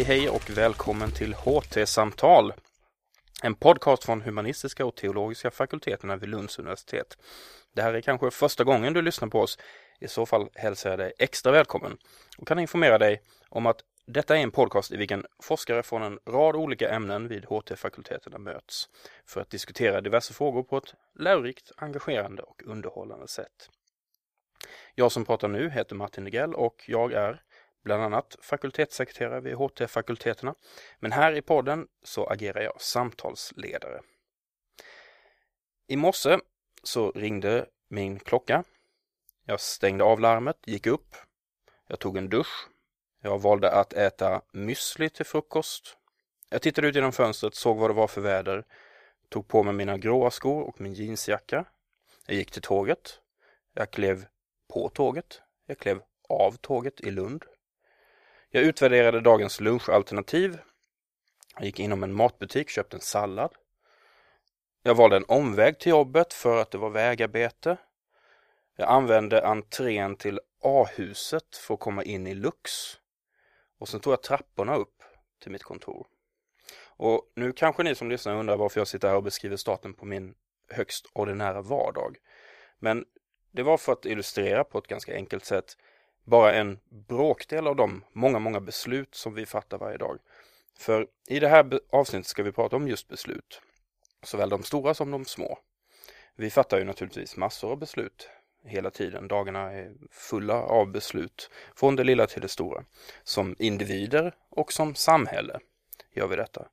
Hej hej och välkommen till HT-samtal. En podcast från humanistiska och teologiska fakulteterna vid Lunds universitet. Det här är kanske första gången du lyssnar på oss. I så fall hälsar jag dig extra välkommen och kan informera dig om att detta är en podcast i vilken forskare från en rad olika ämnen vid HT-fakulteterna möts för att diskutera diverse frågor på ett lärorikt, engagerande och underhållande sätt. Jag som pratar nu heter Martin Degrell och jag är bland annat fakultetssekreterare vid HT-fakulteterna. Men här i podden så agerar jag samtalsledare. I morse så ringde min klocka. Jag stängde av larmet, gick upp. Jag tog en dusch. Jag valde att äta müsli till frukost. Jag tittade ut genom fönstret, såg vad det var för väder, tog på mig mina gråa skor och min jeansjacka. Jag gick till tåget. Jag klev på tåget. Jag klev av tåget i Lund. Jag utvärderade dagens lunchalternativ. Jag gick inom en matbutik, köpte en sallad. Jag valde en omväg till jobbet för att det var vägarbete. Jag använde entrén till A-huset för att komma in i Lux. Och sen tog jag trapporna upp till mitt kontor. Och nu kanske ni som lyssnar undrar varför jag sitter här och beskriver starten på min högst ordinära vardag. Men det var för att illustrera på ett ganska enkelt sätt bara en bråkdel av de många, många beslut som vi fattar varje dag. För i det här avsnittet ska vi prata om just beslut. Såväl de stora som de små. Vi fattar ju naturligtvis massor av beslut hela tiden. Dagarna är fulla av beslut från det lilla till det stora. Som individer och som samhälle gör vi detta.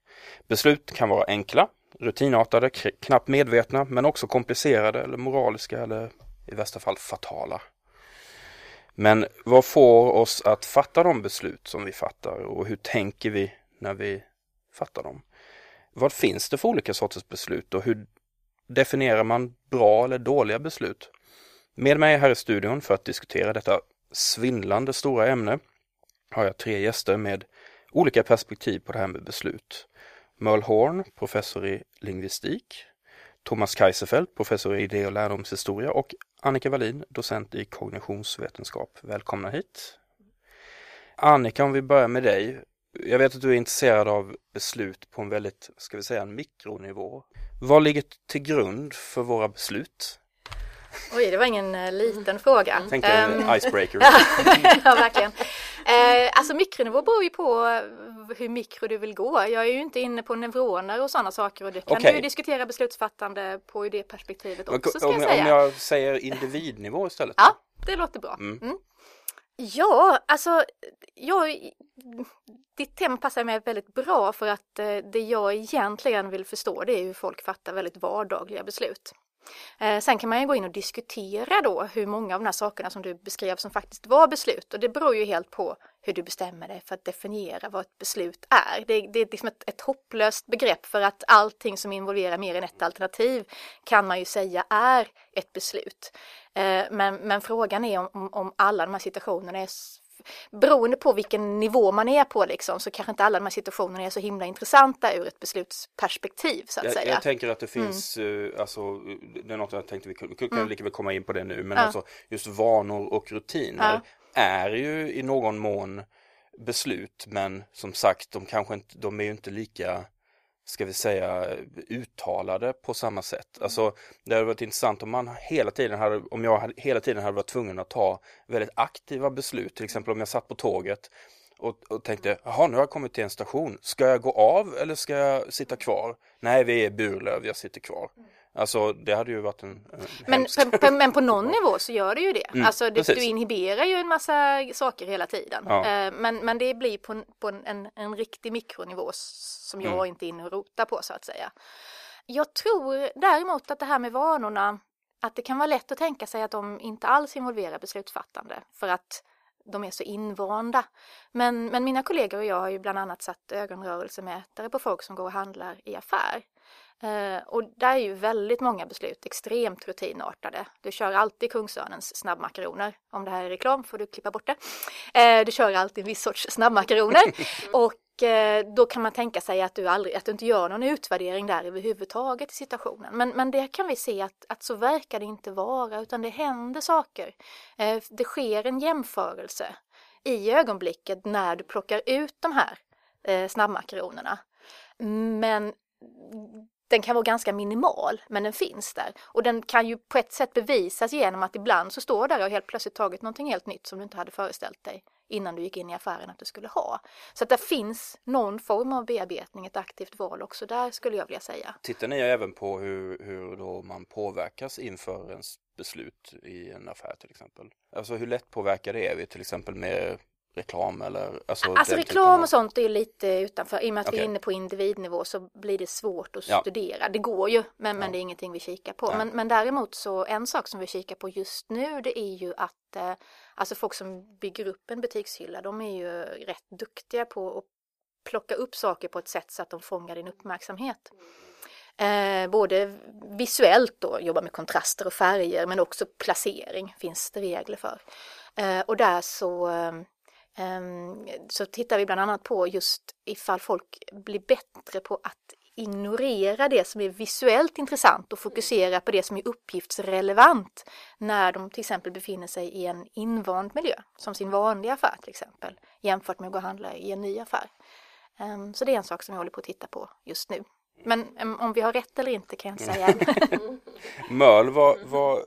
Beslut kan vara enkla, rutinartade, knappt medvetna men också komplicerade eller moraliska eller i värsta fall fatala. Men vad får oss att fatta de beslut som vi fattar och hur tänker vi när vi fattar dem? Vad finns det för olika sorters beslut och hur definierar man bra eller dåliga beslut? Med mig här i studion för att diskutera detta svindlande stora ämne har jag tre gäster med olika perspektiv på det här med beslut. Merle Horn, professor i lingvistik, Thomas Kaiserfeld, professor i idé och lärdomshistoria och Annika Wallin, docent i kognitionsvetenskap. Välkomna hit! Annika, om vi börjar med dig. Jag vet att du är intresserad av beslut på en väldigt, ska vi säga, en mikronivå. Vad ligger till grund för våra beslut? Oj, det var ingen uh, liten fråga. Tänk dig en um, icebreaker. ja, verkligen. Uh, alltså mikronivå beror ju på hur mikro du vill gå. Jag är ju inte inne på neuroner och sådana saker och det kan okay. du diskutera beslutsfattande på i det perspektivet också ska om, jag säga. Om jag säger individnivå istället? Ja, det låter bra. Mm. Mm. Ja, alltså jag, ditt tema passar mig väldigt bra för att eh, det jag egentligen vill förstå det är hur folk fattar väldigt vardagliga beslut. Eh, sen kan man ju gå in och diskutera då hur många av de här sakerna som du beskrev som faktiskt var beslut och det beror ju helt på hur du bestämmer dig för att definiera vad ett beslut är. Det, det är liksom ett, ett hopplöst begrepp för att allting som involverar mer än ett alternativ kan man ju säga är ett beslut. Eh, men, men frågan är om, om alla de här situationerna är beroende på vilken nivå man är på liksom, så kanske inte alla de här situationerna är så himla intressanta ur ett beslutsperspektiv så att jag, säga. Jag tänker att det mm. finns, mm. alltså, det är något jag tänkte vi kunde, vi kan mm. lika väl komma in på det nu, men ja. alltså just vanor och rutiner ja. är ju i någon mån beslut, men som sagt, de kanske inte, de är ju inte lika ska vi säga, uttalade på samma sätt. Alltså, det hade varit intressant om man hela tiden hade, om jag hela tiden hade varit tvungen att ta väldigt aktiva beslut. Till exempel om jag satt på tåget och, och tänkte, jaha, nu har jag kommit till en station. Ska jag gå av eller ska jag sitta kvar? Nej, vi är Burlöv, jag sitter kvar. Alltså det hade ju varit en, en men, på, på, men på någon nivå så gör det ju det. Mm, alltså det, du inhiberar ju en massa saker hela tiden. Ja. Eh, men, men det blir på, på en, en riktig mikronivå som jag mm. inte är inne och rotar på så att säga. Jag tror däremot att det här med vanorna, att det kan vara lätt att tänka sig att de inte alls involverar beslutsfattande för att de är så invanda. Men, men mina kollegor och jag har ju bland annat satt ögonrörelsemätare på folk som går och handlar i affär. Eh, och där är ju väldigt många beslut extremt rutinartade. Du kör alltid Kungsörnens snabbmakaroner. Om det här är reklam får du klippa bort det. Eh, du kör alltid en viss sorts snabbmakaroner. och eh, då kan man tänka sig att du, aldrig, att du inte gör någon utvärdering där överhuvudtaget i situationen. Men, men det kan vi se att, att så verkar det inte vara utan det händer saker. det sker en jämförelse i ögonblicket när du plockar ut de här eh, snabbmakaronerna. Men den kan vara ganska minimal, men den finns där. Och den kan ju på ett sätt bevisas genom att ibland så står där och helt plötsligt tagit någonting helt nytt som du inte hade föreställt dig innan du gick in i affären att du skulle ha. Så att det finns någon form av bearbetning, ett aktivt val också där skulle jag vilja säga. Tittar ni även på hur, hur då man påverkas inför ens beslut i en affär till exempel? Alltså hur lätt påverkade är vi till exempel med reklam eller? Alltså, alltså reklam och sånt är lite utanför. I och med att okay. vi är inne på individnivå så blir det svårt att ja. studera. Det går ju, men, ja. men det är ingenting vi kikar på. Men, men däremot så en sak som vi kikar på just nu det är ju att eh, alltså folk som bygger upp en butikshylla de är ju rätt duktiga på att plocka upp saker på ett sätt så att de fångar din uppmärksamhet. Eh, både visuellt då, jobba med kontraster och färger men också placering finns det regler för. Eh, och där så eh, Ehm, så tittar vi bland annat på just ifall folk blir bättre på att ignorera det som är visuellt intressant och fokusera på det som är uppgiftsrelevant när de till exempel befinner sig i en invand miljö, som sin vanliga affär till exempel, jämfört med att gå och handla i en ny affär. Ehm, så det är en sak som vi håller på att titta på just nu. Men ehm, om vi har rätt eller inte kan jag inte säga. Möl, vad, vad,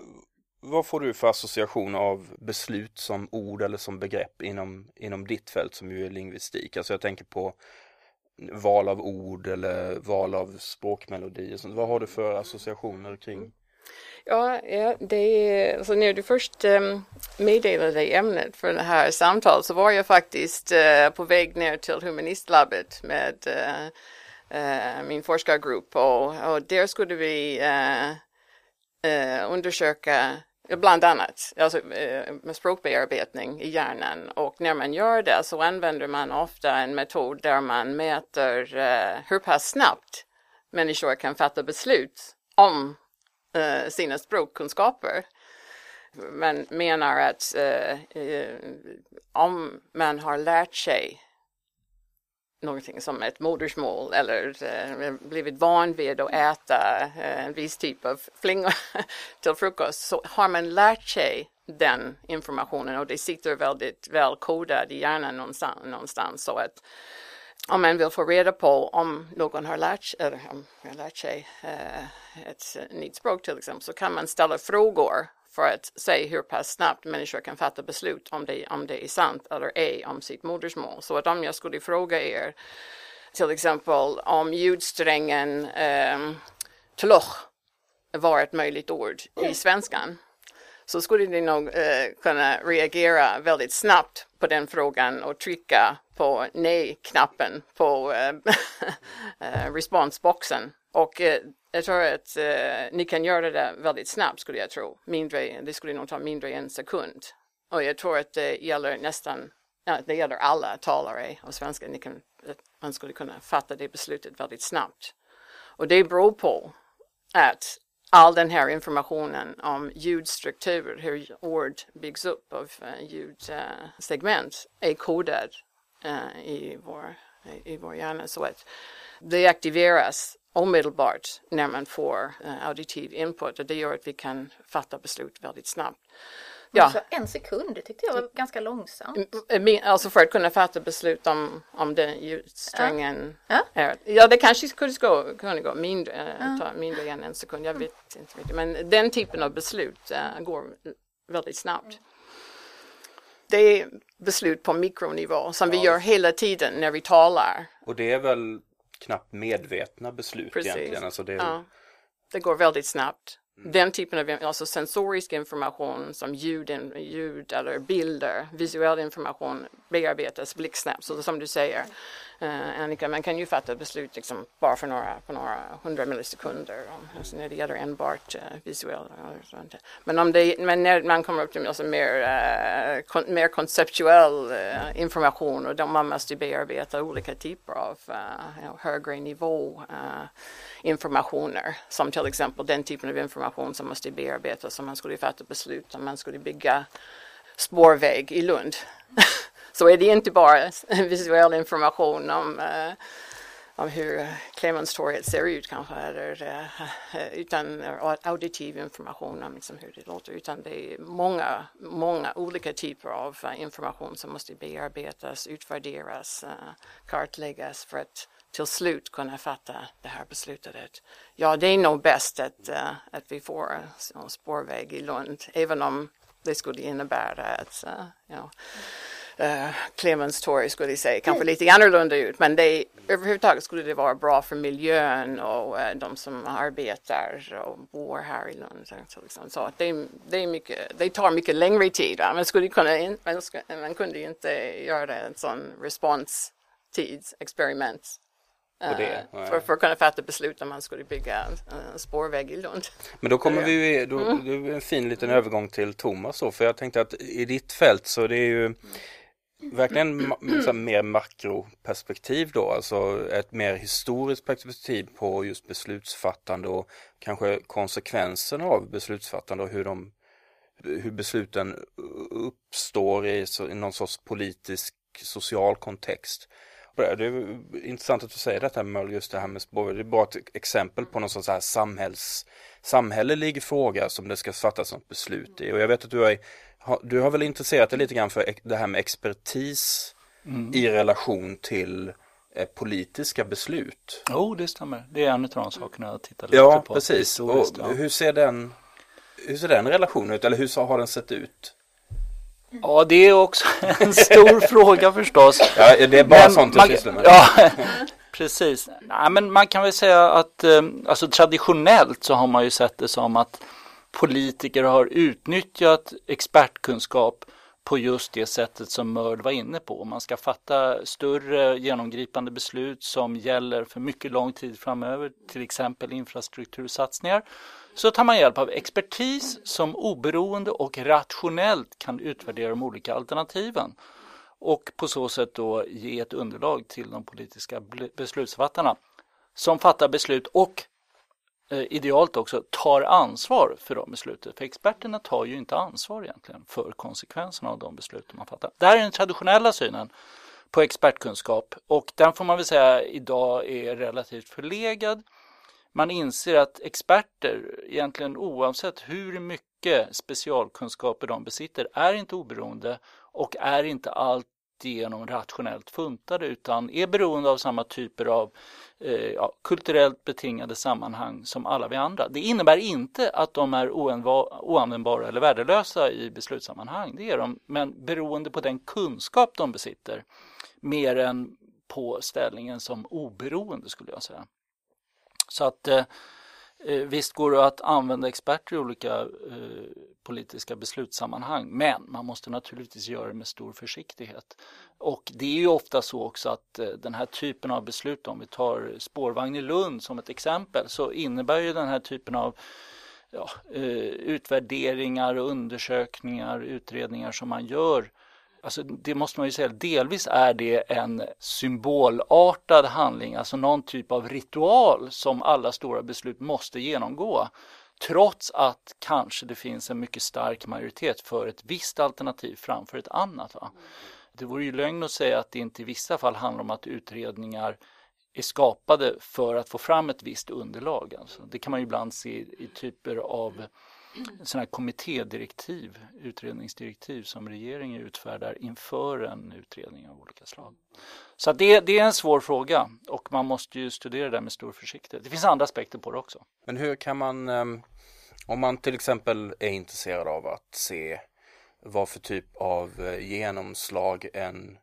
vad får du för association av beslut som ord eller som begrepp inom, inom ditt fält som ju är lingvistik? Alltså jag tänker på val av ord eller val av språkmelodi. Vad har du för associationer kring? Ja, ja det är, alltså när du först um, meddelade ämnet för det här samtalet så var jag faktiskt uh, på väg ner till humanistlabbet med uh, uh, min forskargrupp och, och där skulle vi undersöka Bland annat, alltså eh, med språkbearbetning i hjärnan och när man gör det så använder man ofta en metod där man mäter eh, hur pass snabbt människor kan fatta beslut om eh, sina språkkunskaper. Man menar att om man har lärt sig någonting som ett modersmål eller eh, blivit van vid att äta eh, en viss typ av flingor till frukost så har man lärt sig den informationen och det sitter väldigt väl kodat i hjärnan någonstans, någonstans. Så att om man vill få reda på om någon har lärt, eller har lärt sig eh, ett nytt språk till exempel så kan man ställa frågor för att se hur pass snabbt människor kan fatta beslut om det, om det är sant eller ej om sitt modersmål. Så att om jag skulle fråga er till exempel om ljudsträngen um, tloch var ett möjligt ord i svenskan så skulle ni nog uh, kunna reagera väldigt snabbt på den frågan och trycka på nej-knappen på uh, uh, responsboxen. Och eh, jag tror att eh, ni kan göra det väldigt snabbt skulle jag tro. Mindre, det skulle nog ta mindre än en sekund. Och jag tror att det gäller nästan, ja, det gäller alla talare av svenska. Ni kan, man skulle kunna fatta det beslutet väldigt snabbt. Och det beror på att all den här informationen om ljudstruktur, hur ord byggs upp av uh, ljudsegment uh, är kodad uh, i, vår, i vår hjärna. Så att det aktiveras omedelbart när man får uh, auditiv input och det gör att vi kan fatta beslut väldigt snabbt. Ja. Alltså, en sekund, det tyckte jag var ganska långsamt. Mm, mm, alltså för att kunna fatta beslut om, om den ljudsträngen ja. är. Ja, det kanske skulle gå, kunna gå mindre, eh, ja. ta mindre än en sekund, jag vet inte riktigt. Men den typen av beslut uh, går väldigt snabbt. Det är beslut på mikronivå som ja. vi gör hela tiden när vi talar. Och det är väl knappt medvetna beslut Precis. egentligen. Alltså det... Ja. det går väldigt snabbt. Mm. Den typen av alltså sensorisk information som ljud, ljud eller bilder, visuell information bearbetas blixtsnabbt. Så som du säger, eh, Annika, man kan ju fatta beslut liksom bara för några, för några hundra millisekunder alltså när det gäller enbart eh, visuell. Men, om det, men när man kommer upp till alltså mer, eh, kon, mer konceptuell eh, information och då man måste bearbeta olika typer av eh, högre nivå eh, informationer som till exempel den typen av information som måste bearbetas om man skulle fatta beslut om man skulle bygga spårväg i Lund. så är det inte bara visuell information om uh, om hur Clemenstorget ser ut kanske, eller uh, utan auditiv information om liksom hur det låter, utan det är många, många olika typer av uh, information som måste bearbetas, utvärderas, uh, kartläggas för att till slut kunna fatta det här beslutet. Ja, det är nog bäst att, uh, att vi får en spårväg i Lund, även om det skulle innebära att uh, you know, uh, Clemens Torg skulle se kanske lite annorlunda ut men det, överhuvudtaget skulle det vara bra för miljön och uh, de som arbetar och bor här i Lund. Så, liksom. så det, det, är mycket, det tar mycket längre tid. Man, skulle kunna, man, man kunde inte göra en sån responstidsexperiment det, uh, för, för, att kunna fatta beslut om man skulle bygga en spårväg i Lund. Men då kommer vi, då, mm. det är en fin liten övergång till Thomas då, för jag tänkte att i ditt fält så det är ju verkligen mer makroperspektiv då, alltså ett mer historiskt perspektiv på just beslutsfattande och kanske konsekvenserna av beslutsfattande och hur de hur besluten uppstår i någon sorts politisk social kontext. Det är intressant att du säger detta med just det här med spår. Det är bara ett exempel på någon sorts här samhälls, samhällelig fråga som det ska fattas något beslut i. Och jag vet att du har du har väl intresserat dig lite grann för det här med expertis mm. i relation till eh, politiska beslut? Jo, oh, det stämmer. Det är en av de sakerna jag tittar lite ja, på. Precis. Och ja, precis. Hur ser den hur ser den relationen ut eller hur har den sett ut? Ja, det är också en stor fråga förstås. Ja, det är bara men sånt jag sysslar med. Ja, precis. Nej, men man kan väl säga att eh, alltså, traditionellt så har man ju sett det som att politiker har utnyttjat expertkunskap på just det sättet som Mörd var inne på. Man ska fatta större genomgripande beslut som gäller för mycket lång tid framöver, till exempel infrastruktursatsningar. Så tar man hjälp av expertis som oberoende och rationellt kan utvärdera de olika alternativen och på så sätt då ge ett underlag till de politiska beslutsfattarna som fattar beslut och Eh, idealt också tar ansvar för de besluten. För experterna tar ju inte ansvar egentligen för konsekvenserna av de beslut man fattar. Det här är den traditionella synen på expertkunskap och den får man väl säga idag är relativt förlegad. Man inser att experter egentligen oavsett hur mycket specialkunskaper de besitter är inte oberoende och är inte alltigenom rationellt funtade utan är beroende av samma typer av eh, ja, kulturellt betingade sammanhang som alla vi andra. Det innebär inte att de är oanvändbara eller värdelösa i beslutssammanhang, det är de, men beroende på den kunskap de besitter mer än på ställningen som oberoende skulle jag säga. Så att eh, eh, visst går det att använda experter i olika eh, politiska beslutssammanhang men man måste naturligtvis göra det med stor försiktighet. Och det är ju ofta så också att eh, den här typen av beslut, om vi tar spårvagn i Lund som ett exempel, så innebär ju den här typen av ja, eh, utvärderingar undersökningar, utredningar som man gör Alltså det måste man ju säga, delvis är det en symbolartad handling, alltså någon typ av ritual som alla stora beslut måste genomgå. Trots att kanske det finns en mycket stark majoritet för ett visst alternativ framför ett annat. Va? Det vore ju lögn att säga att det inte i vissa fall handlar om att utredningar är skapade för att få fram ett visst underlag. Alltså det kan man ju ibland se i typer av sådana här kommittédirektiv, utredningsdirektiv som regeringen utfärdar inför en utredning av olika slag. Så det, det, är en svår fråga och man måste ju studera det med stor försiktighet. Det finns andra aspekter på det också. Men hur kan man, ehm, om man till exempel är intresserad av att se vad för typ av eh, genomslag en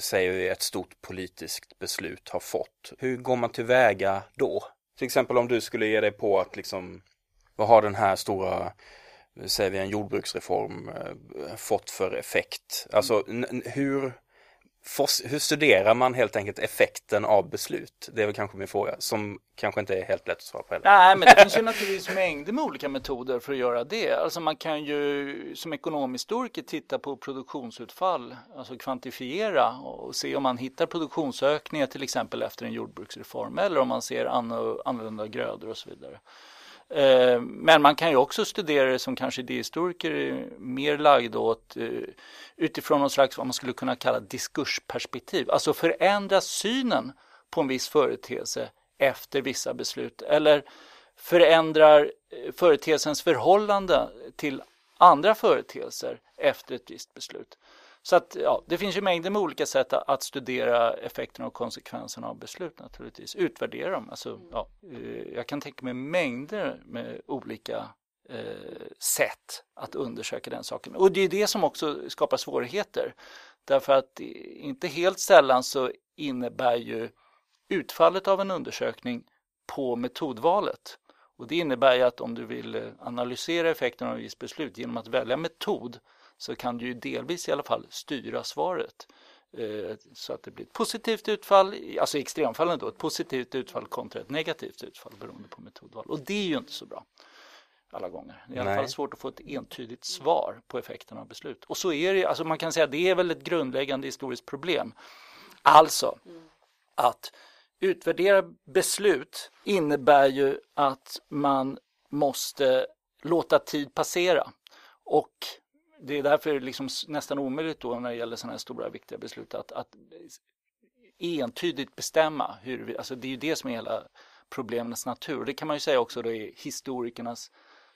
säger vi ett stort politiskt beslut har fått. Hur går man tillväga då? Till exempel om du skulle ge dig på att liksom vad har den här stora, säger vi en jordbruksreform, eh, fått för effekt? Alltså hur, hur studerar man helt enkelt effekten av beslut? Det är väl kanske min fråga, som kanske inte är helt lätt att svara på heller. Nej, men det finns ju naturligtvis mängder med olika metoder för att göra det. Alltså man kan ju som ekonomhistoriker titta på produktionsutfall, alltså kvantifiera och se om man hittar produktionsökningar till exempel efter en jordbruksreform eller om man ser annorlunda grödor och så vidare. Eh, men man kan ju också studera det som kanske idéhistoriker är mer lagd åt eh, utifrån någon slags vad man skulle kunna kalla diskursperspektiv. Alltså förändra synen på en viss företeelse efter vissa beslut eller förändrar eh, företeelsens förhållande till andra företeelser efter ett visst beslut. Så att, ja, det finns ju mängder med olika sätt att studera effekterna och konsekvenserna av beslut naturligtvis. Utvärdera dem. Alltså, ja, eh, jag kan tänka mig mängder med olika eh, sätt att undersöka den saken. Och det är det som också skapar svårigheter. Därför att inte helt sällan så innebär ju utfallet av en undersökning på metodvalet. Och det innebär ju att om du vill eh, analysera effekterna av ett visst beslut genom att välja metod så kan du ju delvis i alla fall styra svaret. Eh, så att det blir ett positivt utfall, alltså i extremfallen då, ett positivt utfall kontra ett negativt utfall beroende på metodval. Och det är ju inte så bra alla gånger. Det är i alla fall svårt att få ett entydigt svar på effekterna av beslut. Och så är det, alltså man kan säga att det är väl ett grundläggande historiskt problem. Alltså att utvärdera beslut innebär ju att man måste låta tid passera. Och det är därför liksom nästan omöjligt då när det gäller sådana här stora viktiga beslut att, att entydigt bestämma hur vi, alltså det är ju det som är hela problemets natur. Det kan man ju säga också då är historikernas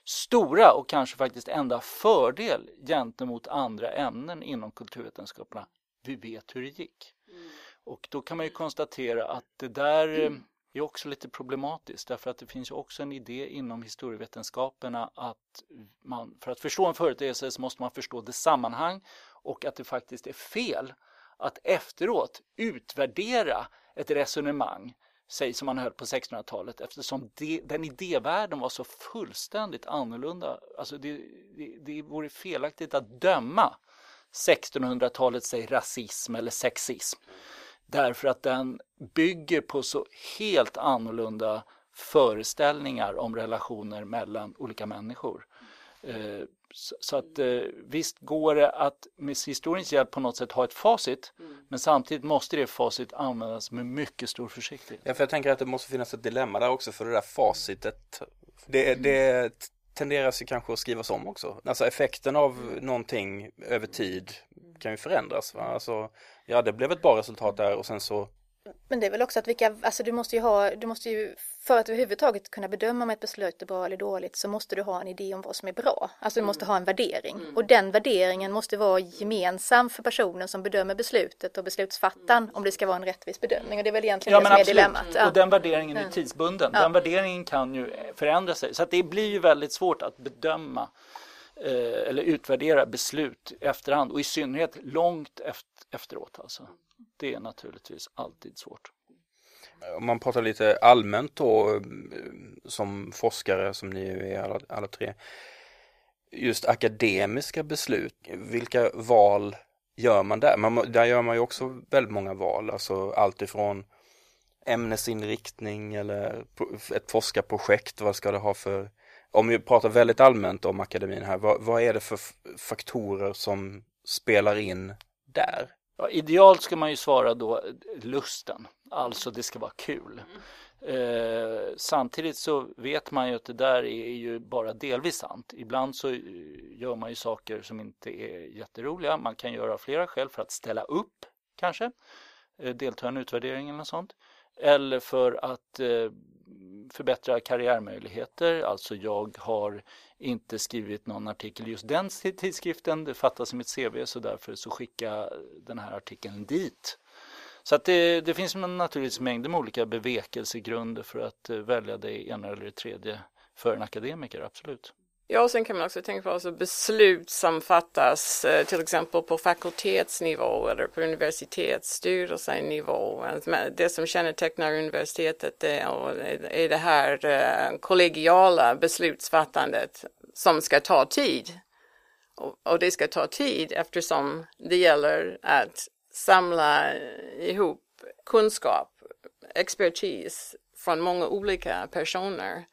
stora och kanske faktiskt enda fördel gentemot andra ämnen inom kulturvetenskaperna. Vi vet hur det gick. Mm. Och då kan man ju konstatera att det där mm. är också lite problematiskt därför att det finns ju också en idé inom historievetenskaperna att man, för att förstå en företeelse så måste man förstå dess sammanhang och att det faktiskt är fel att efteråt utvärdera ett resonemang säg som man höll på 1600-talet eftersom det, den idévärlden var så fullständigt annorlunda. Alltså det, det, det vore felaktigt att döma 1600-talets säg rasism eller sexism därför att den bygger på så helt annorlunda föreställningar om relationer mellan olika människor. Eh, så att eh, visst går det att med historiens hjälp på något sätt ha ett facit mm. men samtidigt måste det facit användas med mycket stor försiktighet. Ja, för jag tänker att det måste finnas ett dilemma där också för det där facitet. Det, mm. det tenderas ju kanske att skrivas om också. Alltså effekten av mm. någonting över tid kan ju förändras. Va? Alltså, ja, det blev ett bra resultat där och sen så men det är väl också att vilka, alltså du måste ju ha, du måste ju, för att överhuvudtaget kunna bedöma om ett beslut är bra eller dåligt så måste du ha en idé om vad som är bra. Alltså du måste mm. ha en värdering mm. och den värderingen måste vara gemensam för personen som bedömer beslutet och beslutsfattaren om det ska vara en rättvis bedömning och det är väl egentligen ja, det som är dilemmat. Ja. Och den värderingen är tidsbunden. Ja. Den värderingen kan ju förändra sig så att det blir ju väldigt svårt att bedöma Eh, eller utvärdera beslut i efterhand och i synnerhet långt efteråt alltså det är naturligtvis alltid svårt. Om man pratar lite allmänt då eh, som forskare som ni är alla, alla tre. Just akademiska beslut, vilka val gör man där? Man, där gör man ju också väldigt många val, alltså allt ifrån ämnesinriktning eller ett forskarprojekt, vad ska det ha för om vi pratar väldigt allmänt om akademin här, vad, vad är det för faktorer som spelar in där? Ja, idealt ska man ju svara då lusten, alltså det ska vara kul. Eh, samtidigt så vet man ju att det där är ju bara delvis sant. Ibland så gör man ju saker som inte är jätteroliga. Man kan göra flera skäl för att ställa upp kanske, eh, delta i en utvärdering eller något sånt. Eller för att eh, förbättra karriärmöjligheter, alltså jag har inte skrivit någon artikel i just den tidskriften, det fattas i mitt CV så därför så skicka den här artikeln dit. Så att det, det finns naturligtvis mängder med olika bevekelsegrunder för att eh, välja det ena eller det tredje för en akademiker, absolut. Ja, och sen kan man också tänka på alltså beslut som fattas eh, till exempel på fakultetsnivå eller på universitetsstyrelsenivå. Alltså, det som kännetecknar universitetet är det här eh, kollegiala beslutsfattandet som ska ta tid. Och det ska ta tid eftersom det gäller att samla ihop kunskap, expertis från många olika personer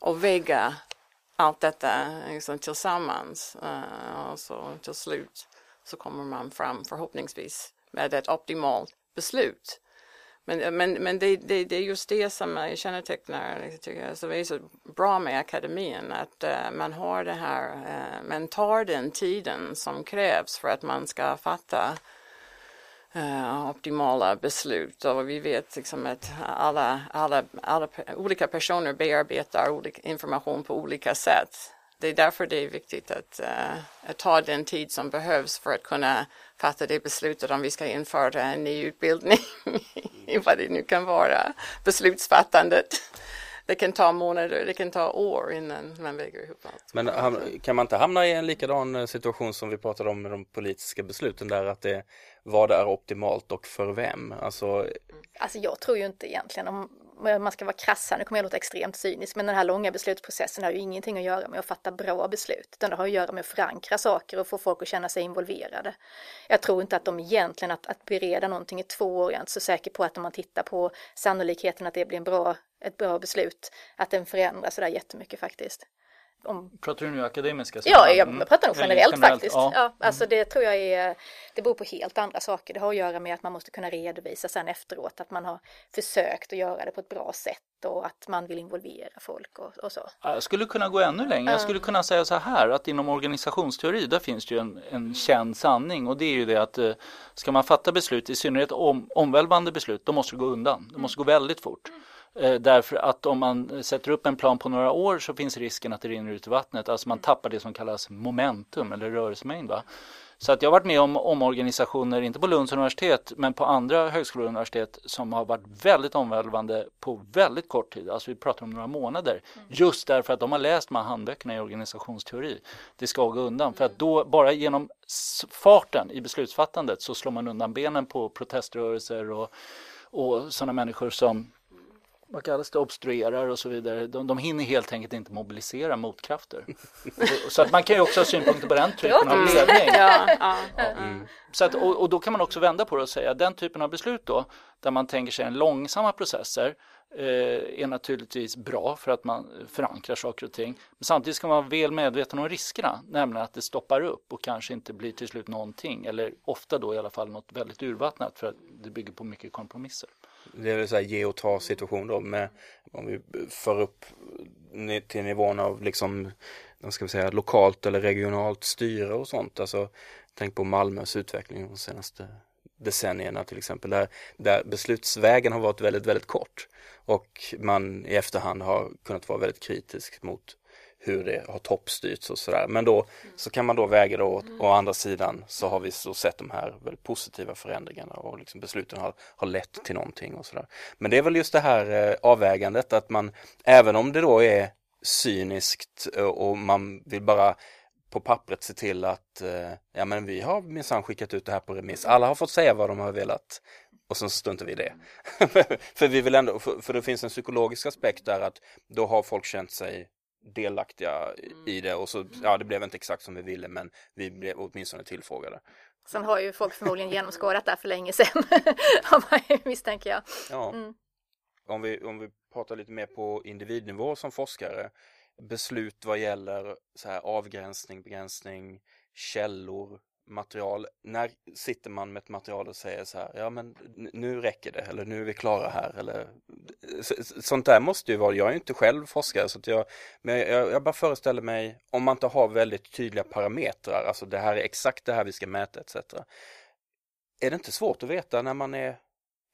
och väga allt detta liksom tillsammans uh, och så till slut så kommer man fram förhoppningsvis med ett optimalt beslut. Men, men, men det, det, det är just det som kännetecknar, liksom, tycker jag, som är så bra med akademin, att uh, man har det här, uh, man tar den tiden som krävs för att man ska fatta uh, optimala beslut och vi vet liksom att alla, alla, alla olika personer bearbetar olika information på olika sätt. Det är därför det är viktigt att, uh, att ta den tid som behövs för att kunna fatta det beslutet om vi ska införa en ny utbildning i vad det nu kan vara, beslutsfattandet det kan ta månader, det kan ta år innan man väger ihop allt. Men kan man inte hamna i en likadan eh, situation som vi pratade om med de politiska besluten där att det vad är optimalt och för vem? Alltså, alltså jag tror ju inte egentligen om man ska vara krass här, nu kommer jag låta extremt cynisk, men den här långa beslutsprocessen har ju ingenting att göra med att fatta bra beslut, utan det har att göra med att förankra saker och få folk att känna sig involverade. Jag tror inte att de egentligen, att, att bereda någonting i två år, jag är inte så säker på att om man tittar på sannolikheten att det blir en bra, ett bra beslut, att den förändras sådär jättemycket faktiskt. Om... Pratar du nu akademiska Ja, jag mm. pratar nog generellt, generellt faktiskt. Ja. ja. alltså mm. det tror jag är, det beror på helt andra saker. Det har att göra med att man måste kunna redovisa sen efteråt att man har försökt att göra det på ett bra sätt och att man vill involvera folk och, och så. Jag skulle kunna gå ännu längre. Jag skulle kunna säga så här att inom organisationsteori där finns det ju en, en känd sanning och det är ju det att eh, ska man fatta beslut, i synnerhet om, omvälvande beslut, då måste det gå undan. Det måste gå väldigt fort. Mm. Eh, därför att om man sätter upp en plan på några år så finns risken att det rinner ut i vattnet. Alltså man tappar det som kallas momentum eller rörelsemängd. Va? Så att jag har varit med om omorganisationer, inte på Lunds universitet, men på andra högskolor och universitet som har varit väldigt omvälvande på väldigt kort tid. Alltså vi pratar om några månader. Just därför att de har läst de här handböckerna i organisationsteori. Det ska gå undan. För att då, bara genom farten i beslutsfattandet så slår man undan benen på proteströrelser och, och sådana människor som vad kallas det, obstruerar och så vidare. De, de hinner helt enkelt inte mobilisera motkrafter. så att man kan ju också ha synpunkter på den typen av ledning. Ja, ja, mm. Så att, och, och, då kan man också vända på det och säga den typen av beslut då, där man tänker sig en långsamma processer, eh, är naturligtvis bra för att man förankrar saker och ting. Men samtidigt ska man vara väl medveten om riskerna, nämligen att det stoppar upp och kanske inte blir till slut någonting, eller ofta då i alla fall något väldigt urvattnat för att det bygger på mycket kompromisser. Det är så här ge och ta situation då med om vi för upp till nivån av liksom vad ska vi säga, lokalt eller regionalt styre och sånt. Alltså, tänk på Malmös utveckling de senaste decennierna till exempel, där, där beslutsvägen har varit väldigt, väldigt kort och man i efterhand har kunnat vara väldigt kritisk mot hur det har toppstyrts och sådär. Men då så kan man då väga det åt, å andra sidan så har vi så sett de här väldigt positiva förändringarna och liksom besluten har, har lett till någonting och sådär. Men det är väl just det här eh, avvägandet att man, även om det då är cyniskt eh, och man vill bara på pappret se till att eh, ja men vi har minsann skickat ut det här på remiss. Alla har fått säga vad de har velat och sen struntar vi i det. för vi vill ändå, för, för det finns en psykologisk aspekt där att då har folk känt sig delaktiga i det och så, ja det blev inte exakt som vi ville men vi blev åtminstone tillfrågade. Sen har ju folk förmodligen genomskådat det här för länge sedan, misstänker jag. Ja. Mm. Om, vi, om vi pratar lite mer på individnivå som forskare, beslut vad gäller så här avgränsning, begränsning, källor, material. När sitter man med ett material och säger så här, ja men nu räcker det eller nu är vi klara här eller sånt där måste ju vara, jag är inte själv forskare så att jag, men jag, jag bara föreställer mig om man inte har väldigt tydliga parametrar, alltså det här är exakt det här vi ska mäta etc. Är det inte svårt att veta när man är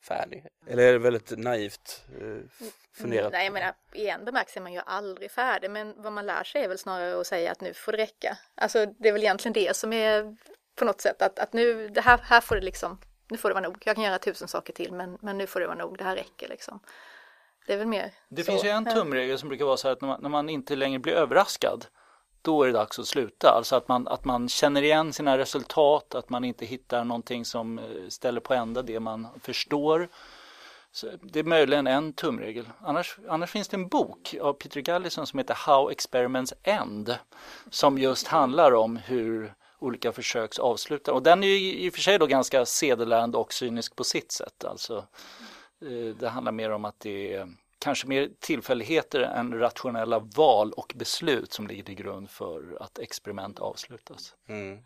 färdig? Eller är det väldigt naivt eh, funderat? Nej, jag menar i en bemärkelse är man ju aldrig färdig, men vad man lär sig är väl snarare att säga att nu får det räcka. Alltså det är väl egentligen det som är på något sätt att, att nu, det här, här får det liksom, nu får det vara nog. Jag kan göra tusen saker till men, men nu får det vara nog, det här räcker liksom. Det är väl mer Det så. finns ju en tumregel som brukar vara så här att när man, när man inte längre blir överraskad då är det dags att sluta. Alltså att man, att man känner igen sina resultat, att man inte hittar någonting som eh, ställer på ända det man förstår. Så det är möjligen en tumregel. Annars, annars finns det en bok av Peter Gallison som heter How Experiments End som just handlar om hur olika försöks avsluta. Och den är ju i och för sig då ganska sedelärande och cynisk på sitt sätt. Alltså, eh, det handlar mer om att det är kanske mer tillfälligheter än rationella val och beslut som ligger till grund för att experiment avslutas. Mm.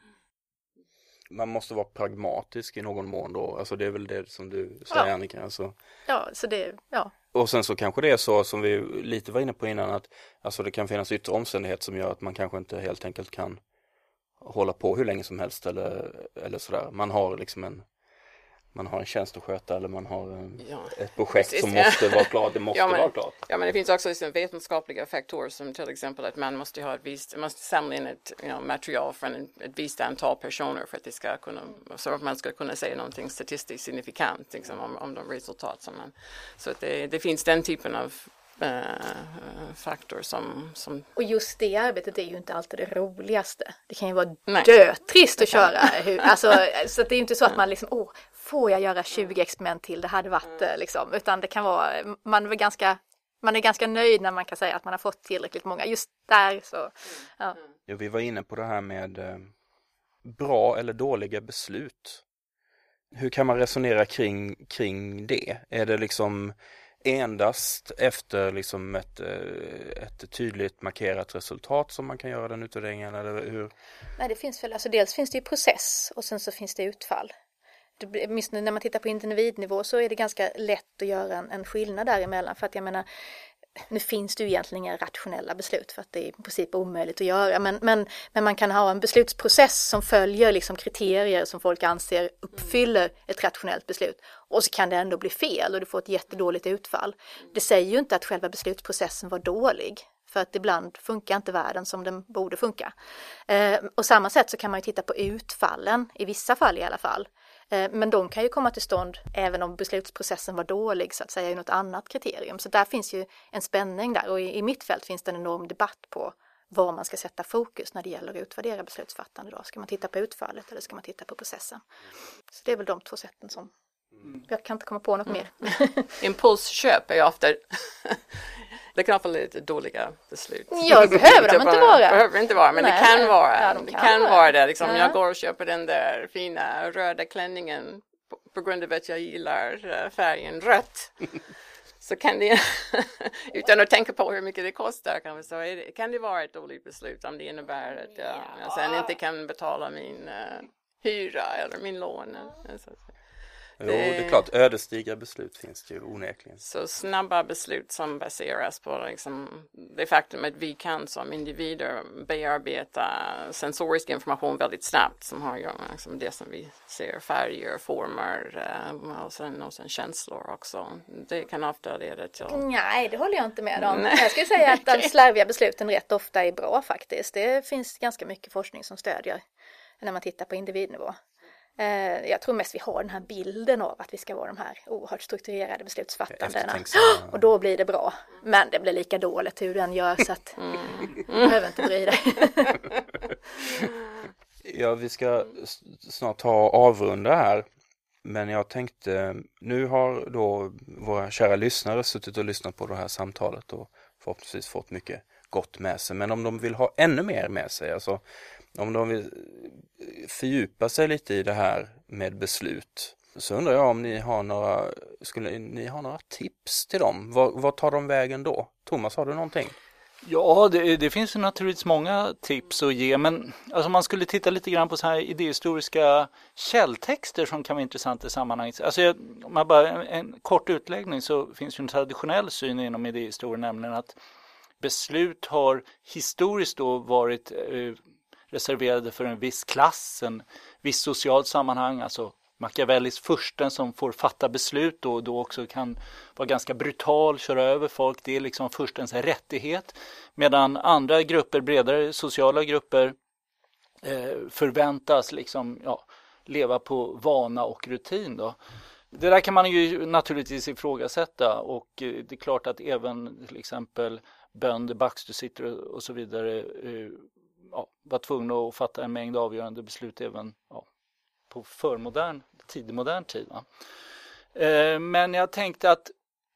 Man måste vara pragmatisk i någon mån då, alltså det är väl det som du säger ja. Annika. Alltså. Ja, så det, ja. Och sen så kanske det är så som vi lite var inne på innan att alltså det kan finnas yttre omständigheter som gör att man kanske inte helt enkelt kan hålla på hur länge som helst eller, eller sådär. Man har liksom en man har en tjänst att sköta eller man har en, ja. ett projekt Precis, som måste vara klart. Det måste ja, men, vara klart. Ja, men det finns också liksom vetenskapliga faktorer som till exempel att man måste ha ett visst, måste samla in ett you know, material från ett, visst antal personer för att det ska kunna, så att man ska kunna säga någonting statistiskt signifikant liksom, om, om de resultat som man, så att det, det finns den typen av faktor som, som... Och just det arbetet är ju inte alltid det roligaste. Det kan ju vara dötrist att köra. Alltså, så det är ju inte så att man liksom, åh, får jag göra 20 experiment till? Det hade varit eh, liksom, utan det kan vara, man är ganska man är ganska nöjd när man kan säga att man har fått tillräckligt många. Just där så. Ja. ja vi var inne på det här med eh, bra eller dåliga beslut. Hur kan man resonera kring, kring det? Är det liksom endast efter liksom ett, eh, ett tydligt markerat resultat som man kan göra den utvärderingen eller hur? Nej, det finns väl, alltså dels finns det ju process och sen så finns det utfall. Åtminstone när man tittar på individnivå så är det ganska lätt att göra en, en skillnad däremellan för att jag menar nu finns det ju egentligen inga rationella beslut för att det är i princip omöjligt att göra men, men, men man kan ha en beslutsprocess som följer liksom kriterier som folk anser uppfyller ett rationellt beslut och så kan det ändå bli fel och du får ett jättedåligt utfall. Det säger ju inte att själva beslutsprocessen var dålig för att ibland funkar inte världen som den borde funka. Eh, och samma sätt så kan man ju titta på utfallen, i vissa fall i alla fall. Eh, men de kan ju komma till stånd även om beslutsprocessen var dålig så att säga i något annat kriterium. Så där finns ju en spänning där och i, mitt fält finns det en enorm debatt på var man ska sätta fokus när det gäller att utvärdera beslutsfattande. Då. Ska man titta på utfallet eller ska man titta på processen? Så det är väl de två sätten som mm. jag kan inte komma på något mm. mer. Impulsköp är ju ofta det kan vara lite dåliga beslut. Ja, det behöver de inte vara. behöver inte vara, men Nej. det kan vara. Ja, de kan det kan vara, vara det. Liksom, ja. Jag går och köper den där fina röda klänningen på, på grund av att jag gillar eh, färgen rött. så kan det, utan att tänka på hur mycket det kostar, kan, så det, kan det vara ett dåligt beslut om det innebär att jag, jag sen inte kan betala min uh, hyra eller min lån. Så. Jo, det är klart, ödesdigra beslut finns det ju onekligen. Så snabba beslut som baseras på liksom det faktum att vi kan som individer bearbeta sensorisk information väldigt snabbt som har ju liksom det som vi ser, färger, former eh, och sen, och sen känslor också. Det kan ofta leda till... Nej, det håller jag inte med om. Nej. Jag skulle säga att de slarviga besluten rätt ofta är bra faktiskt. Det finns ganska mycket forskning som stödjer när man tittar på individnivå. Eh, jag tror mest vi har den här bilden av att vi ska vara de här oerhört strukturerade beslutsfattandena. Och då blir det bra. Men det blir lika dåligt hur den gör så att mm. behöver inte bry dig. ja, vi ska snart ta avrunda här. Men jag tänkte, nu har då våra kära lyssnare suttit och lyssnat på det här samtalet och förhoppningsvis fått mycket gott med sig. Men om de vill ha ännu mer med sig, alltså om de vill fördjupa sig lite i det här med beslut så undrar jag om ni har några, skulle ni ha några tips till dem? Vad tar de vägen då? Thomas, har du någonting? Ja, det, det finns naturligtvis många tips att ge, men alltså man skulle titta lite grann på så här idéhistoriska källtexter som kan vara intressanta i sammanhanget. Alltså jag, om man bara en, en kort utläggning så finns ju en traditionell syn inom idéhistorien, nämligen att beslut har historiskt då varit eh, reserverade för en viss klass, en viss socialt sammanhang, alltså Machiavellis fursten som får fatta beslut och då också kan vara ganska brutal, köra över folk. Det är liksom furstens rättighet. Medan andra grupper, bredare sociala grupper eh, förväntas liksom, ja, leva på vana och rutin. Då. Det där kan man ju naturligtvis ifrågasätta och eh, det är klart att även till exempel bönder, backstusitter och så vidare eh, ja, var tvungna att fatta en mängd avgörande beslut även ja, på förmodern, tidig modern tid. Eh, men jag tänkte att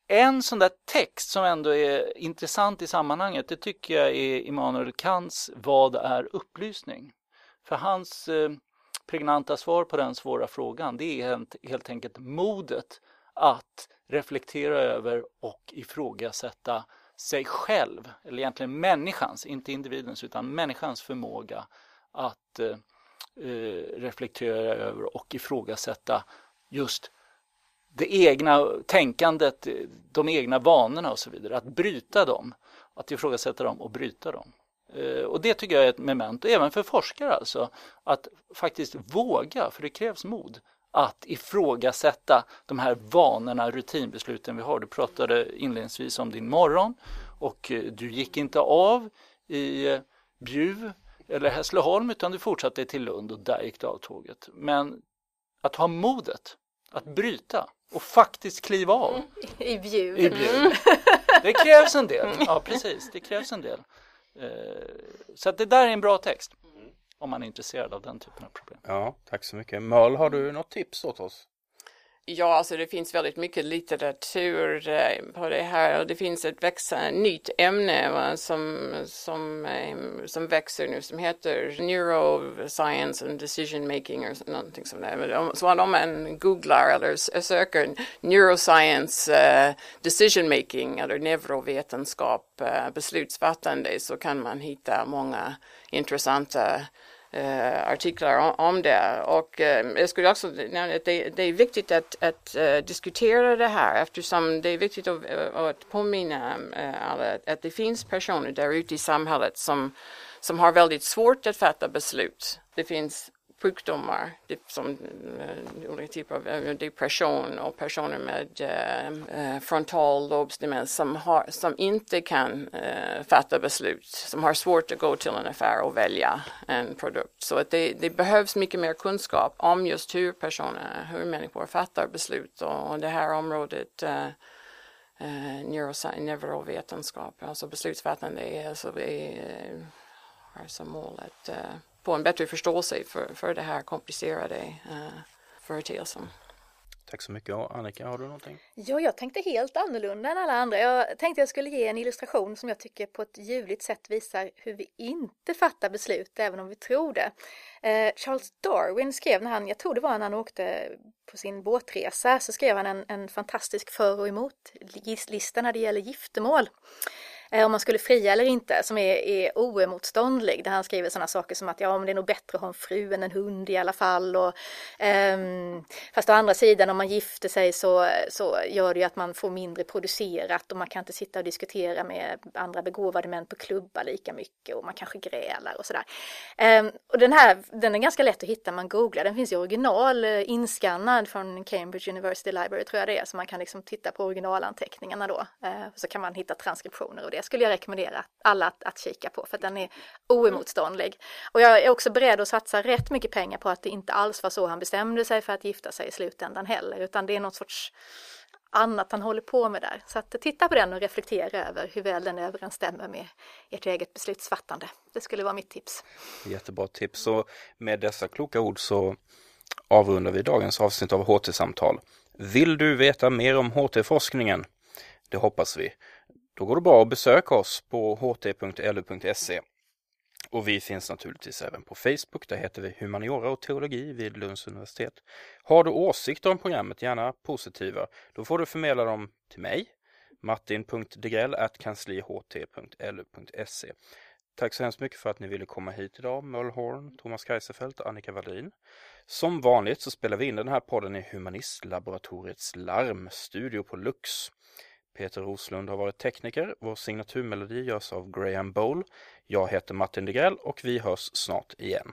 en sån där text som ändå är intressant i sammanhanget, det tycker jag är Immanuel Kants Vad är upplysning? För hans eh, pregnanta svar på den svåra frågan, det är helt, helt enkelt modet att reflektera över och ifrågasätta sig själv, eller egentligen människans, inte individens utan människans förmåga att eh, eh, reflektera över och ifrågasätta just det egna tänkandet, de egna vanorna och så vidare. Att bryta dem, att ifrågasätta dem och bryta dem. Eh, och det tycker jag är ett memento, även för forskare alltså, att faktiskt våga, för det krävs mod, att ifrågasätta de här vanorna, rutinbesluten vi har. Du pratade inledningsvis om din morgon och eh, du gick inte av i eh, Bjuv eller Hässleholm utan du fortsatte till Lund och där gick du av tåget. Men att ha modet att bryta och faktiskt kliva av. I Bjuv. I Bjuv. Det krävs en del. Ja, precis. Det krävs en del. Eh, så att det där är en bra text om man är intresserad av den typen av problem. Ja, tack så mycket. Möl, har du något tips åt oss? Ja, alltså det finns väldigt mycket litteratur eh, på det här och det finns ett växande nytt ämne va, som, som, eh, som växer nu som heter Neuroscience and Decision Making eller någonting sånt där. Så om man googlar eller söker Neuroscience uh, Decision Making eller neurovetenskap uh, beslutsfattande så kan man hitta många intressanta eh, artiklar om, det. Och eh, jag skulle också nämna att det, det är viktigt att, att uh, diskutera det här eftersom det är viktigt att, eh, att påminna uh, alla att det finns personer där ute i samhället som, som har väldigt svårt att fatta beslut. Det finns sjukdomar typ som eh, olika typer av eh, depression och personer med eh, eh frontallobsdemens som, har, som inte kan eh, fatta beslut, som har svårt att gå till en affär och välja en produkt. Så att det, det behövs mycket mer kunskap om just hur personer, hur människor fattar beslut och, och det här området eh, eh, neurovetenskap, alltså beslutsfattande är, alltså, är, har som mål att eh, få en bättre förståelse för, för det här komplicerade uh, företeelsen. Tack så mycket. Annika, har du någonting? Ja, jag tänkte helt annorlunda än alla andra. Jag tänkte jag skulle ge en illustration som jag tycker på ett ljuvligt sätt visar hur vi inte fattar beslut, även om vi tror det. Eh, Charles Darwin skrev när han, jag tror det var när han åkte på sin båtresa, så skrev han en, en fantastisk för och emot lista när det gäller giftermål. Eh, om man skulle fria eller inte, som är, är oemotståndlig. Där han skriver sådana saker som att ja, men det är nog bättre att ha en fru än en hund i alla fall. Och, um, fast å andra sidan, om man gifter sig så, så gör det ju att man får mindre producerat och man kan inte sitta och diskutera med andra begåvade män på klubbar lika mycket och man kanske grälar och sådär. Um, och den här, den är ganska lätt att hitta, man googlar, den finns i original eh, inskannad från Cambridge University Library tror jag det är, så man kan liksom titta på originalanteckningarna då. Uh, så kan man hitta transkriptioner och det det skulle jag rekommendera alla att, att kika på för att den är oemotståndlig. Och jag är också beredd att satsa rätt mycket pengar på att det inte alls var så han bestämde sig för att gifta sig i slutändan heller, utan det är något sorts annat han håller på med där. Så att titta på den och reflektera över hur väl den överensstämmer med ert eget beslutsfattande. Det skulle vara mitt tips. Jättebra tips. Och med dessa kloka ord så avrundar vi dagens avsnitt av HT-samtal. Vill du veta mer om HT-forskningen? Det hoppas vi. Då går det bra att besöka oss på ht.lu.se. Och vi finns naturligtvis även på Facebook, där heter vi Humaniora och teologi vid Lunds universitet. Har du åsikter om programmet, gärna positiva, då får du förmedla dem till mig, martin.degrell.kansliht.lu.se. Tack så hemskt mycket för att ni ville komma hit idag, Möllhorn, Thomas Kaiserfeldt och Annika Wallin. Som vanligt så spelar vi in den här podden i Humanistlaboratoriets larmstudio på Lux. Peter Roslund har varit tekniker. Vår signaturmelodi görs av Graham Bowl. Jag heter Martin Degrell och vi hörs snart igen.